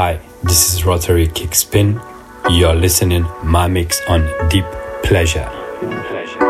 Hi, this is Rotary Kick Spin. You're listening my mix on Deep Pleasure. Deep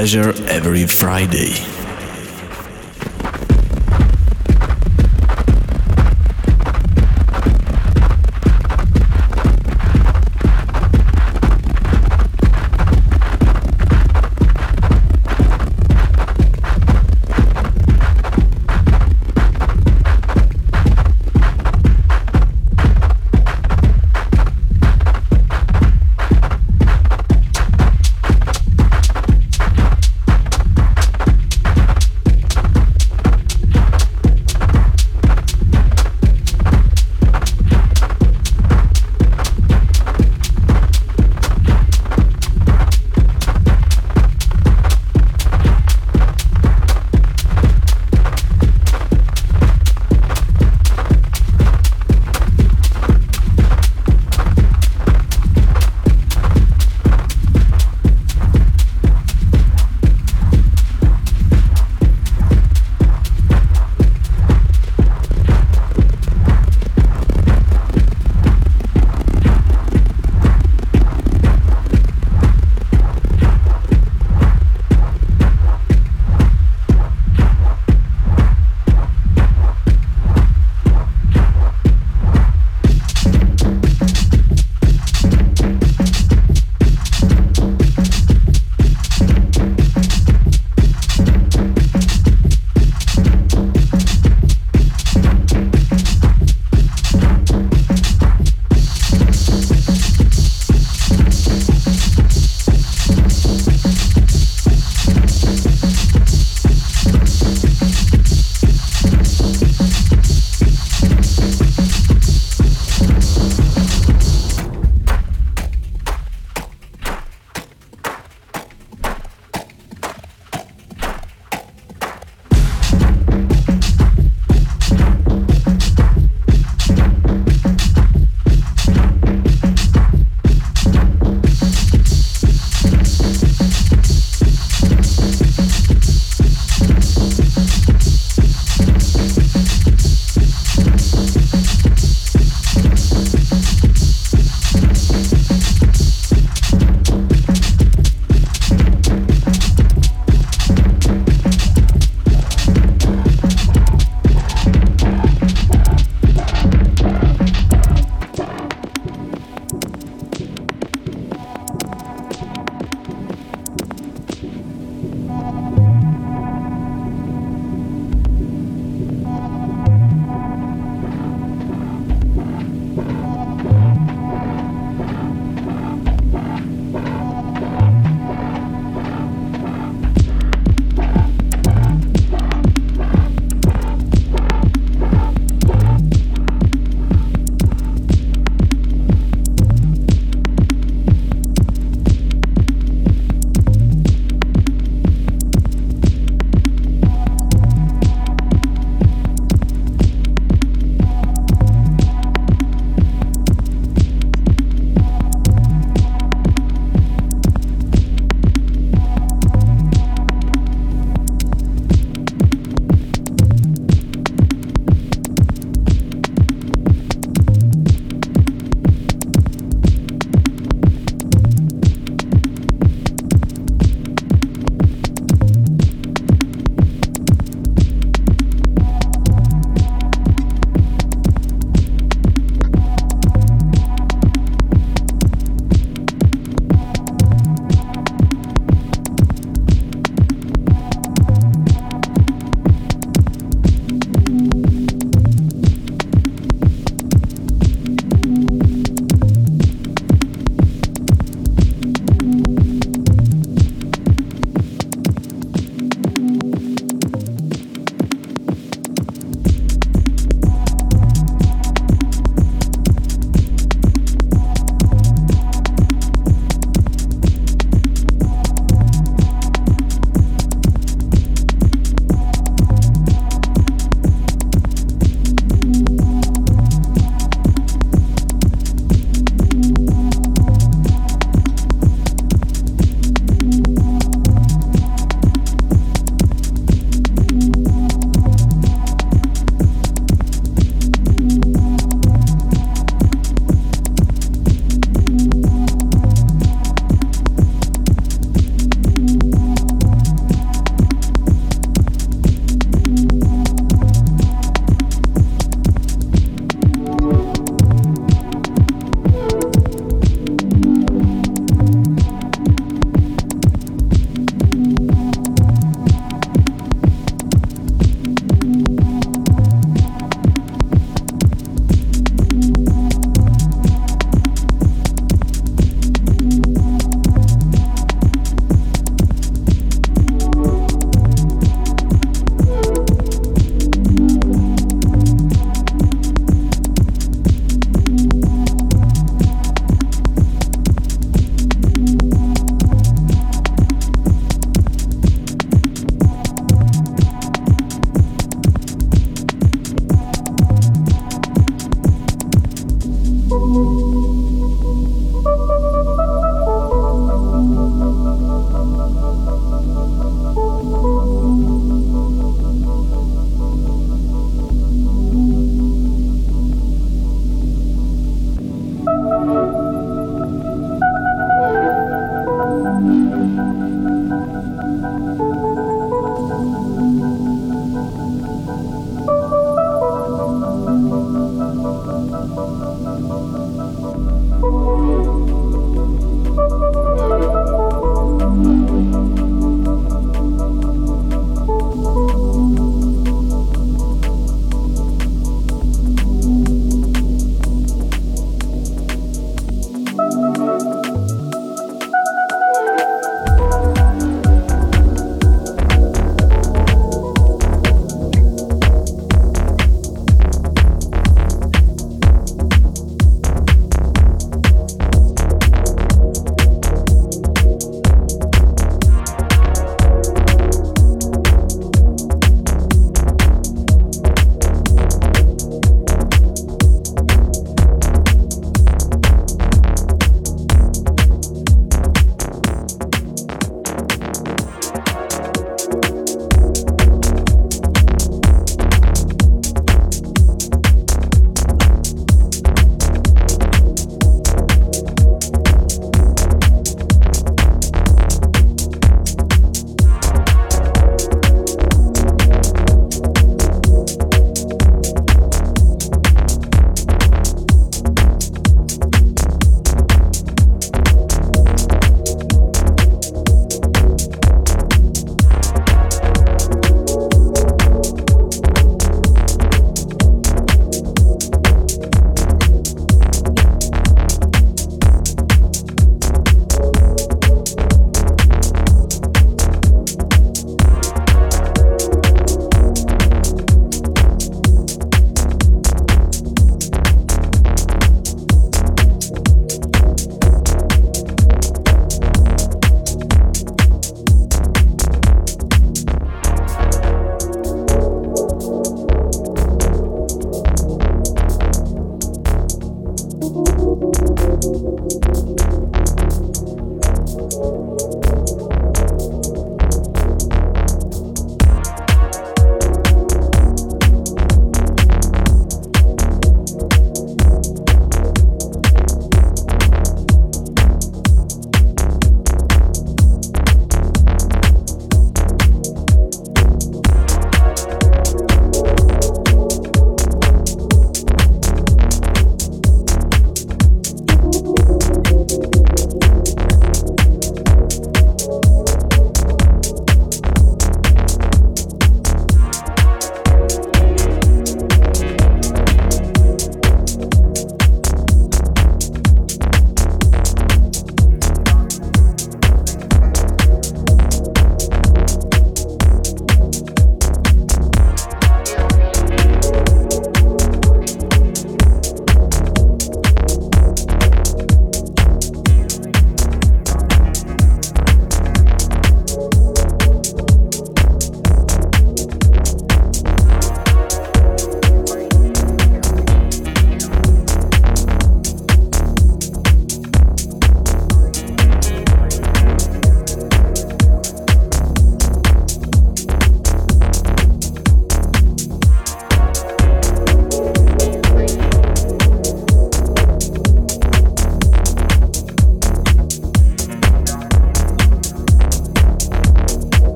Pleasure every Friday.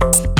Bye.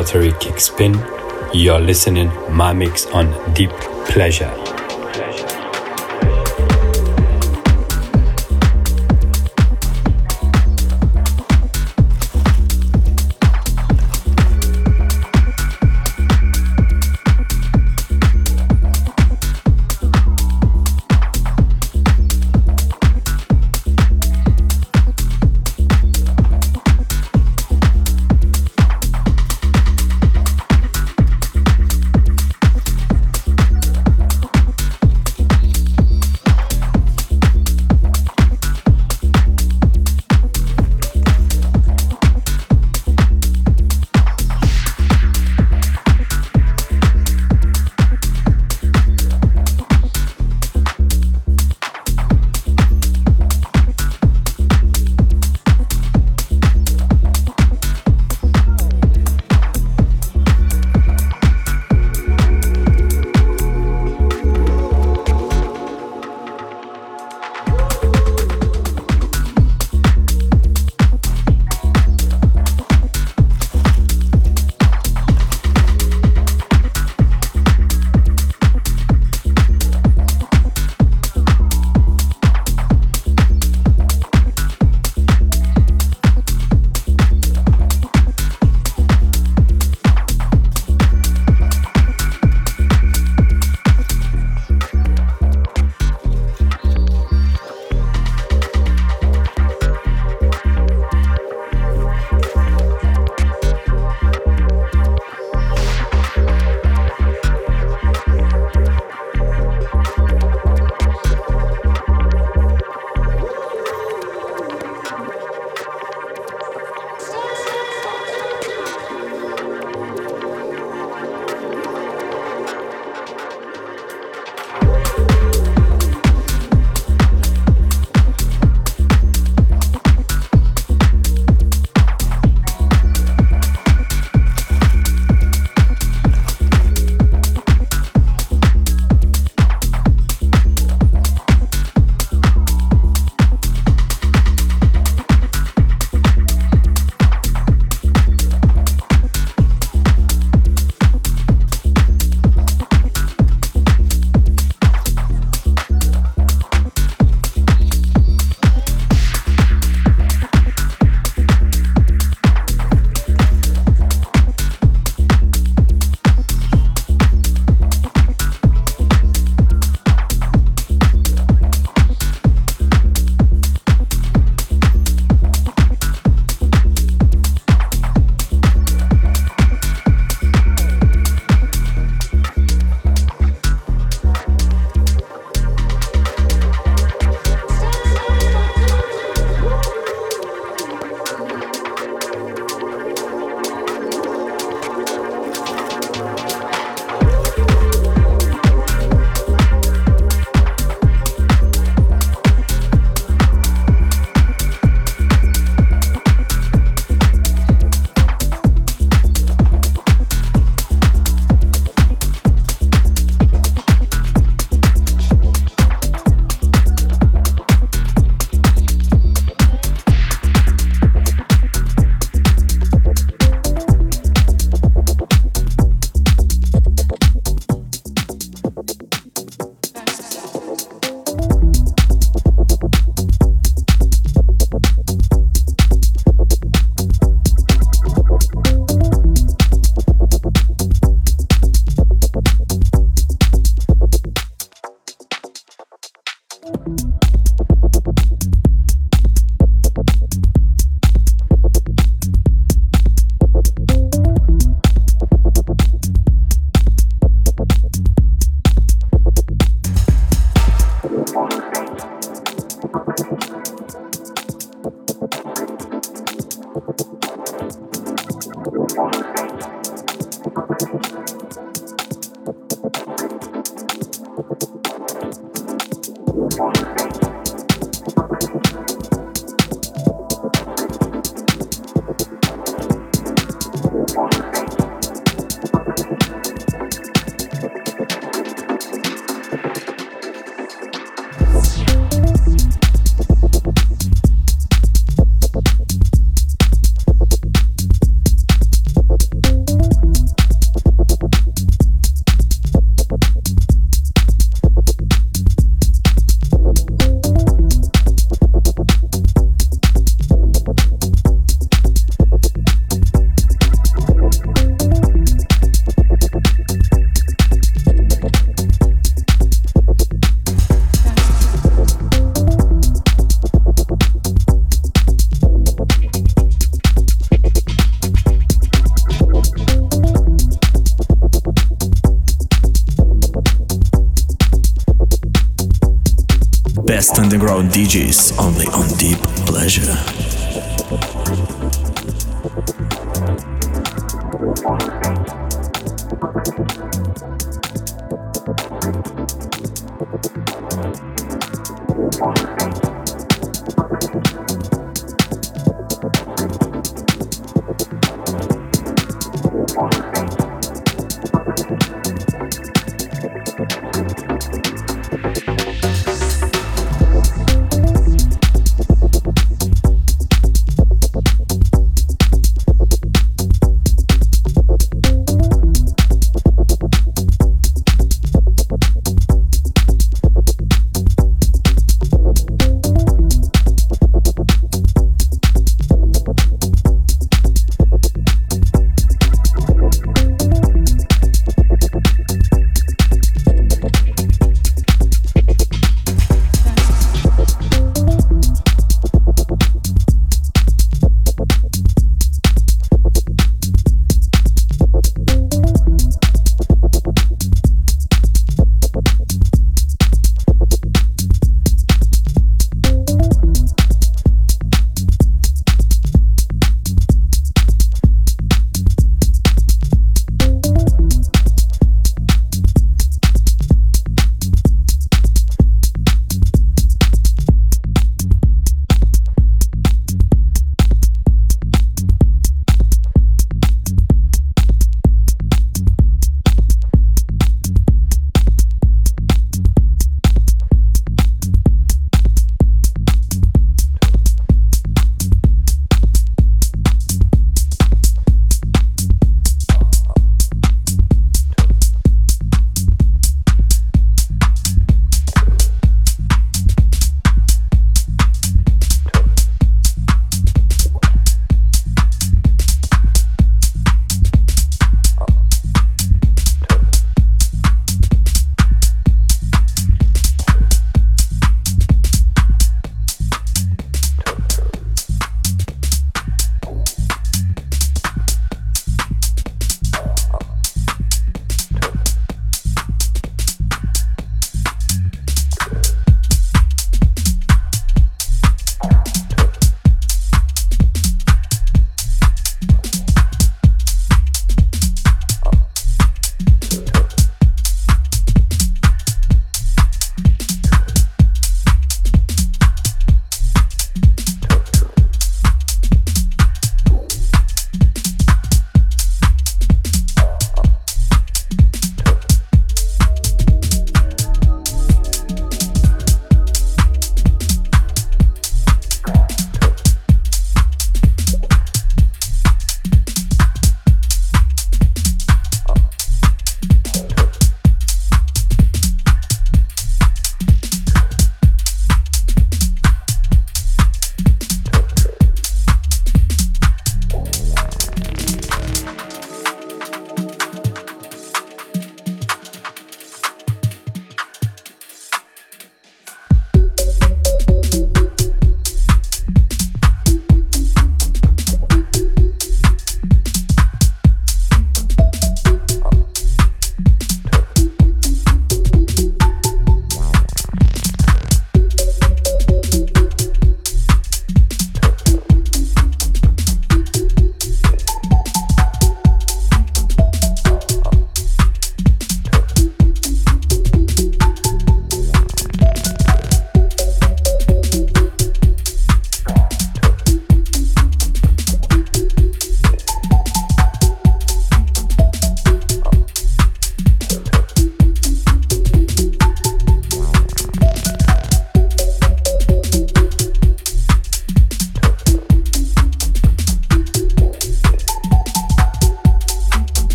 Rotary Kick Spin. You're listening my mix on Deep Pleasure.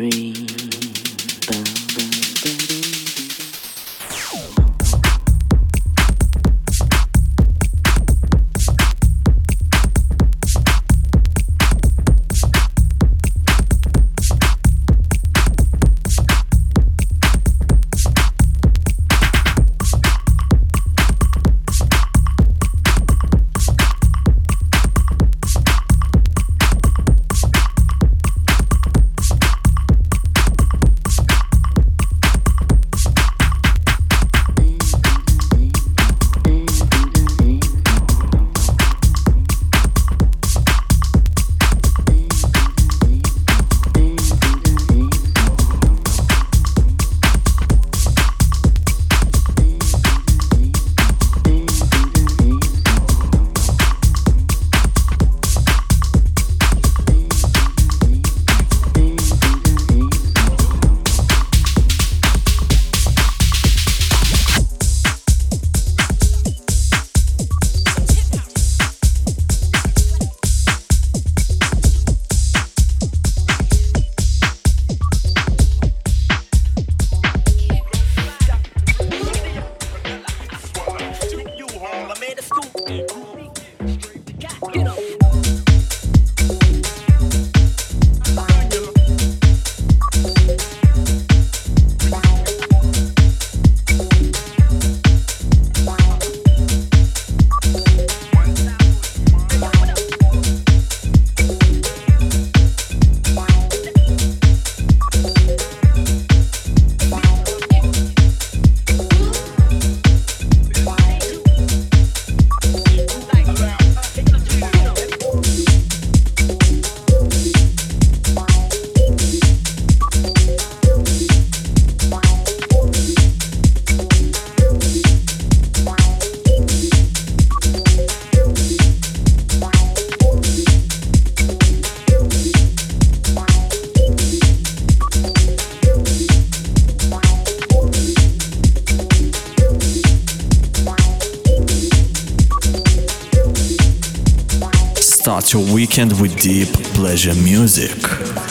free. Your weekend with deep pleasure music.